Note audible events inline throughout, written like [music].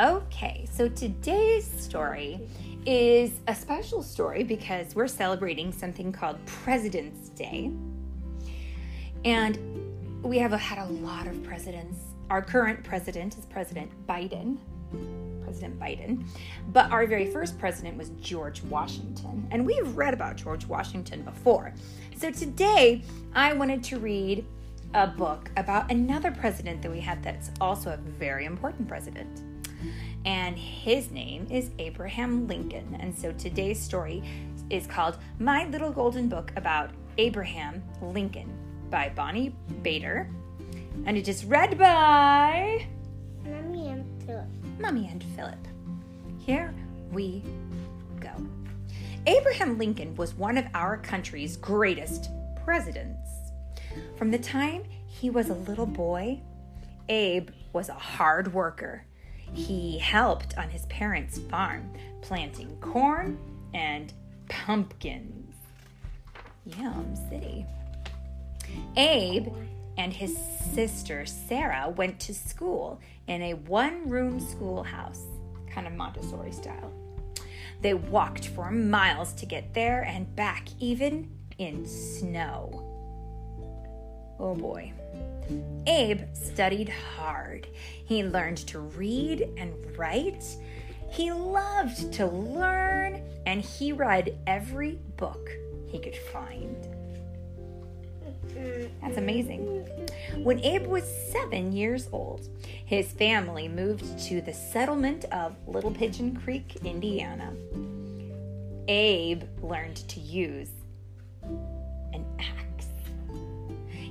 Okay, so today's story is a special story because we're celebrating something called President's Day. And we have had a lot of presidents. Our current president is President Biden. President Biden. But our very first president was George Washington. And we've read about George Washington before. So today I wanted to read a book about another president that we had that's also a very important president. And his name is Abraham Lincoln. And so today's story is called My Little Golden Book About Abraham Lincoln by Bonnie Bader. And it is read by Mommy and Philip. Mummy and Philip. Here we go. Abraham Lincoln was one of our country's greatest presidents. From the time he was a little boy, Abe was a hard worker. He helped on his parents' farm, planting corn and pumpkins. Yum City. Abe and his sister Sarah went to school in a one room schoolhouse, kind of Montessori style. They walked for miles to get there and back, even in snow. Oh boy. Abe studied hard. He learned to read and write. He loved to learn, and he read every book he could find. That's amazing. When Abe was seven years old, his family moved to the settlement of Little Pigeon Creek, Indiana. Abe learned to use an axe.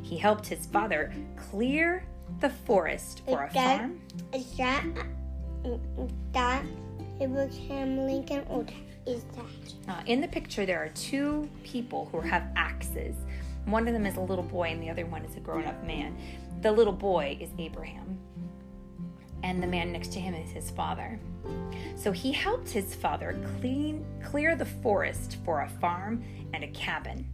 He helped his father clear the forest for a that- farm. Is that that Abraham Lincoln or is that? Uh, in the picture, there are two people who have axes. One of them is a little boy, and the other one is a grown up man. The little boy is Abraham, and the man next to him is his father. So he helped his father clean, clear the forest for a farm and a cabin.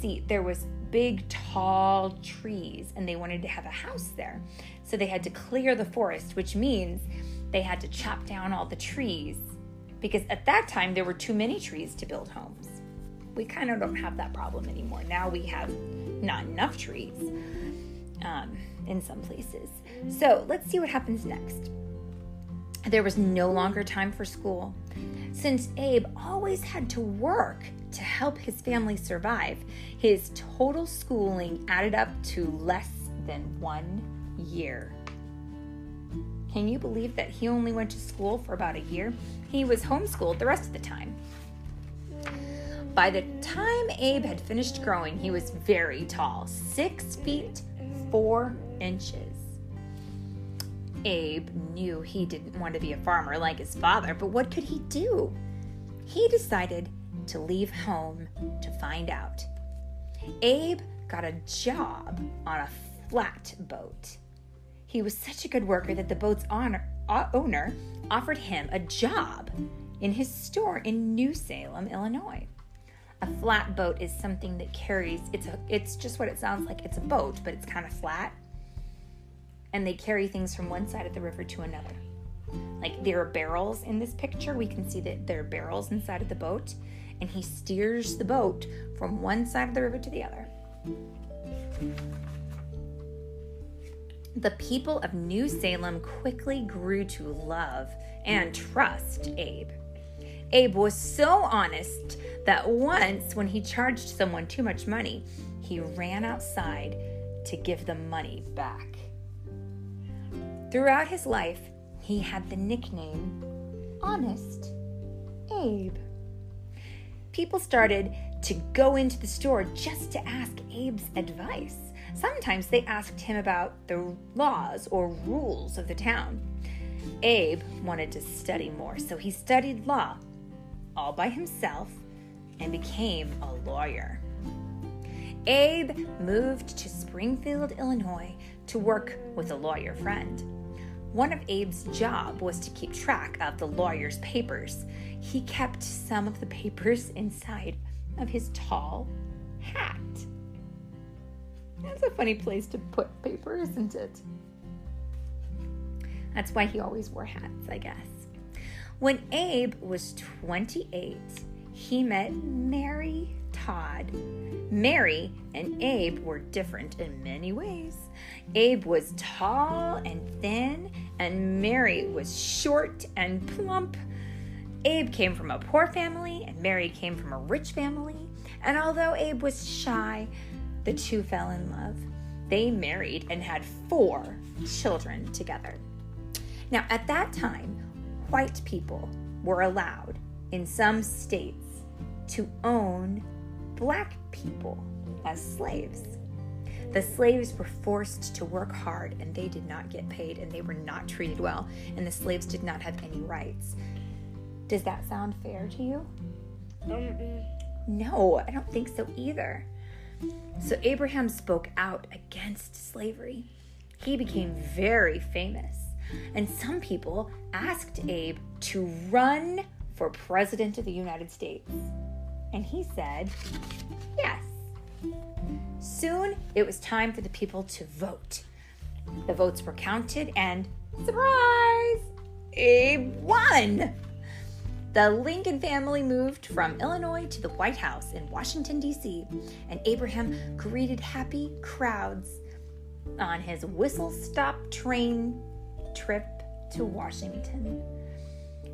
See, there was big, tall trees, and they wanted to have a house there. So they had to clear the forest, which means they had to chop down all the trees because at that time there were too many trees to build homes. We kind of don't have that problem anymore. Now we have not enough trees um, in some places. So let's see what happens next. There was no longer time for school. Since Abe always had to work to help his family survive, his total schooling added up to less than one year. Can you believe that he only went to school for about a year? He was homeschooled the rest of the time. By the time Abe had finished growing, he was very tall six feet four inches. Abe knew he didn't want to be a farmer like his father, but what could he do? He decided to leave home to find out. Abe got a job on a flatboat. He was such a good worker that the boat's owner offered him a job in his store in New Salem, Illinois. A flatboat is something that carries it's a, it's just what it sounds like. It's a boat, but it's kind of flat. And they carry things from one side of the river to another. Like there are barrels in this picture. We can see that there are barrels inside of the boat, and he steers the boat from one side of the river to the other. The people of New Salem quickly grew to love and trust Abe. Abe was so honest that once, when he charged someone too much money, he ran outside to give the money back. Throughout his life, he had the nickname Honest Abe. People started to go into the store just to ask Abe's advice. Sometimes they asked him about the laws or rules of the town. Abe wanted to study more, so he studied law all by himself and became a lawyer. Abe moved to Springfield, Illinois to work with a lawyer friend. One of Abe's job was to keep track of the lawyer's papers. He kept some of the papers inside of his tall hat. That's a funny place to put paper, isn't it? That's why he always wore hats, I guess. When Abe was 28, he met Mary Todd. Mary and Abe were different in many ways. Abe was tall and thin, and Mary was short and plump. Abe came from a poor family, and Mary came from a rich family. And although Abe was shy, the two fell in love. They married and had four children together. Now, at that time, white people were allowed in some states to own black people as slaves. The slaves were forced to work hard and they did not get paid and they were not treated well, and the slaves did not have any rights. Does that sound fair to you? Mm-mm. No, I don't think so either. So Abraham spoke out against slavery. He became very famous, and some people asked Abe to run for president of the United States. And he said, yes. Soon it was time for the people to vote. The votes were counted, and surprise! Abe won! The Lincoln family moved from Illinois to the White House in Washington, D.C., and Abraham greeted happy crowds on his whistle stop train trip to Washington.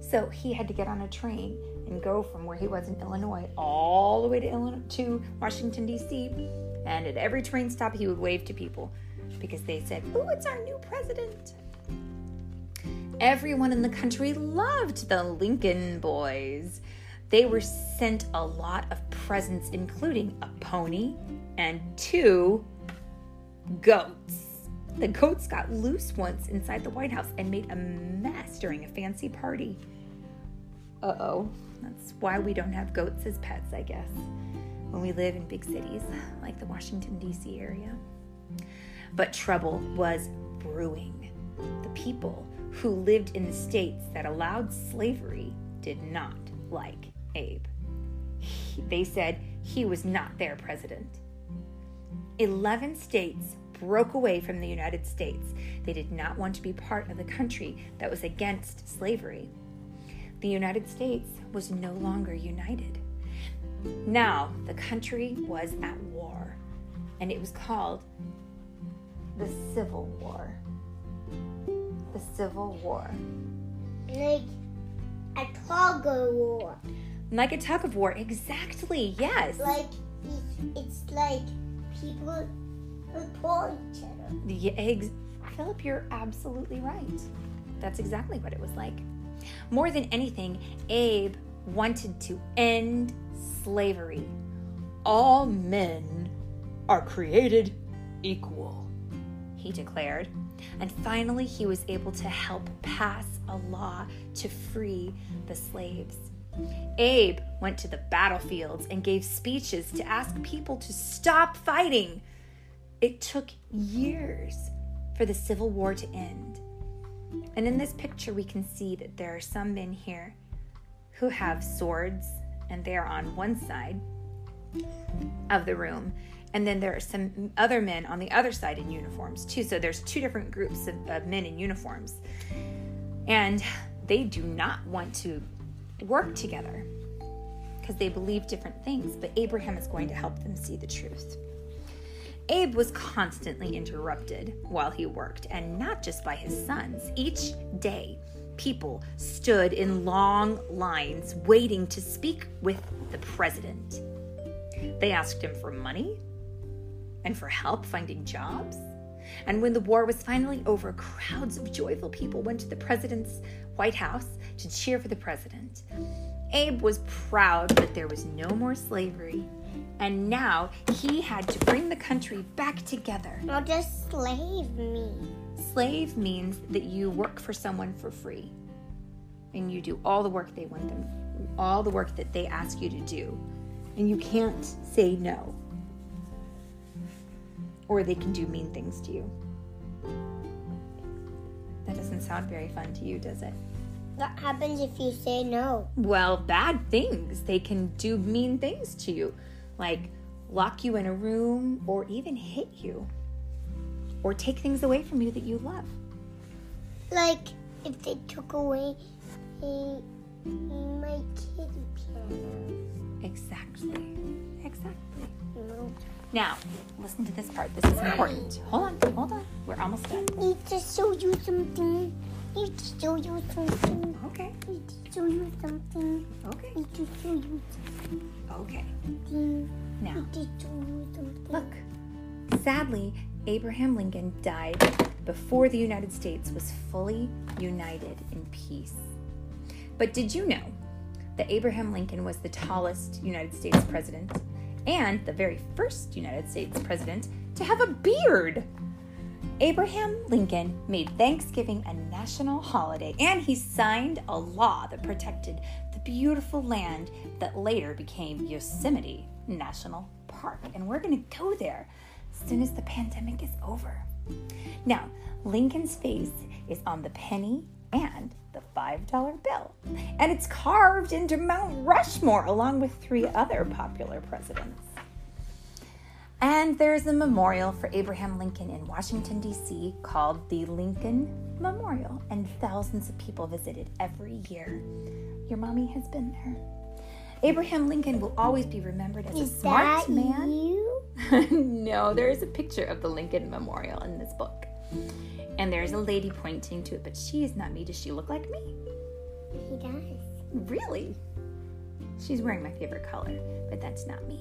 So he had to get on a train and go from where he was in Illinois all the way to Illinois to Washington D.C. And at every train stop, he would wave to people because they said, "Oh, it's our new president." Everyone in the country loved the Lincoln boys. They were sent a lot of presents, including a pony and two goats. The goats got loose once inside the White House and made a mess during a fancy party. Uh oh. That's why we don't have goats as pets, I guess, when we live in big cities like the Washington, D.C. area. But trouble was brewing. The people who lived in the states that allowed slavery did not like Abe. He, they said he was not their president. Eleven states broke away from the United States. They did not want to be part of the country that was against slavery. The United States was no longer united. Now the country was at war, and it was called the Civil War. The Civil War. Like a tug of war. Like a tug of war, exactly, yes. Like it's, like people report each other. The eggs. Philip, you're absolutely right. That's exactly what it was like. More than anything, Abe wanted to end slavery. All men are created equal, he declared. And finally, he was able to help pass a law to free the slaves. Abe went to the battlefields and gave speeches to ask people to stop fighting. It took years for the Civil War to end. And in this picture, we can see that there are some men here who have swords, and they are on one side of the room. And then there are some other men on the other side in uniforms, too. So there's two different groups of, of men in uniforms. And they do not want to work together because they believe different things. But Abraham is going to help them see the truth. Abe was constantly interrupted while he worked, and not just by his sons. Each day, people stood in long lines waiting to speak with the president. They asked him for money and for help finding jobs. And when the war was finally over, crowds of joyful people went to the president's White House to cheer for the president. Abe was proud that there was no more slavery and now he had to bring the country back together. What does slave mean? Slave means that you work for someone for free and you do all the work they want them, all the work that they ask you to do. And you can't say no. Or they can do mean things to you. That doesn't sound very fun to you, does it? What happens if you say no? Well, bad things. They can do mean things to you like lock you in a room or even hit you or take things away from you that you love. like if they took away a, my kitty piano. Exactly. Exactly. No. Now, listen to this part. This is important. Hold on. Hold on. We're almost done. Need to show you something. Need to show you something. Okay. Need to show you something. Okay. Need to show you Okay. Mm-hmm. Now, Need to show you something. look. Sadly, Abraham Lincoln died before the United States was fully united in peace. But did you know that Abraham Lincoln was the tallest United States president and the very first United States president to have a beard? Abraham Lincoln made Thanksgiving a national holiday and he signed a law that protected beautiful land that later became Yosemite National Park. And we're going to go there as soon as the pandemic is over. Now, Lincoln's face is on the penny and the $5 bill, and it's carved into Mount Rushmore along with three other popular presidents. And there's a memorial for Abraham Lincoln in Washington, D.C. called the Lincoln Memorial, and thousands of people visit it every year. Your mommy has been there. Abraham Lincoln will always be remembered as a Is smart that man. you? [laughs] no, there is a picture of the Lincoln Memorial in this book. And there's a lady pointing to it, but she is not me. Does she look like me? He does. Really? She's wearing my favorite color, but that's not me.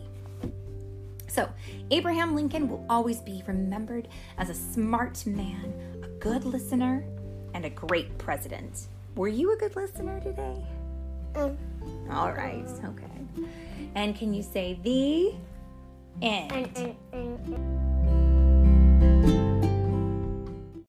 So, Abraham Lincoln will always be remembered as a smart man, a good listener, and a great president. Were you a good listener today? Mm. All right. Okay. And can you say the end? Mm, mm,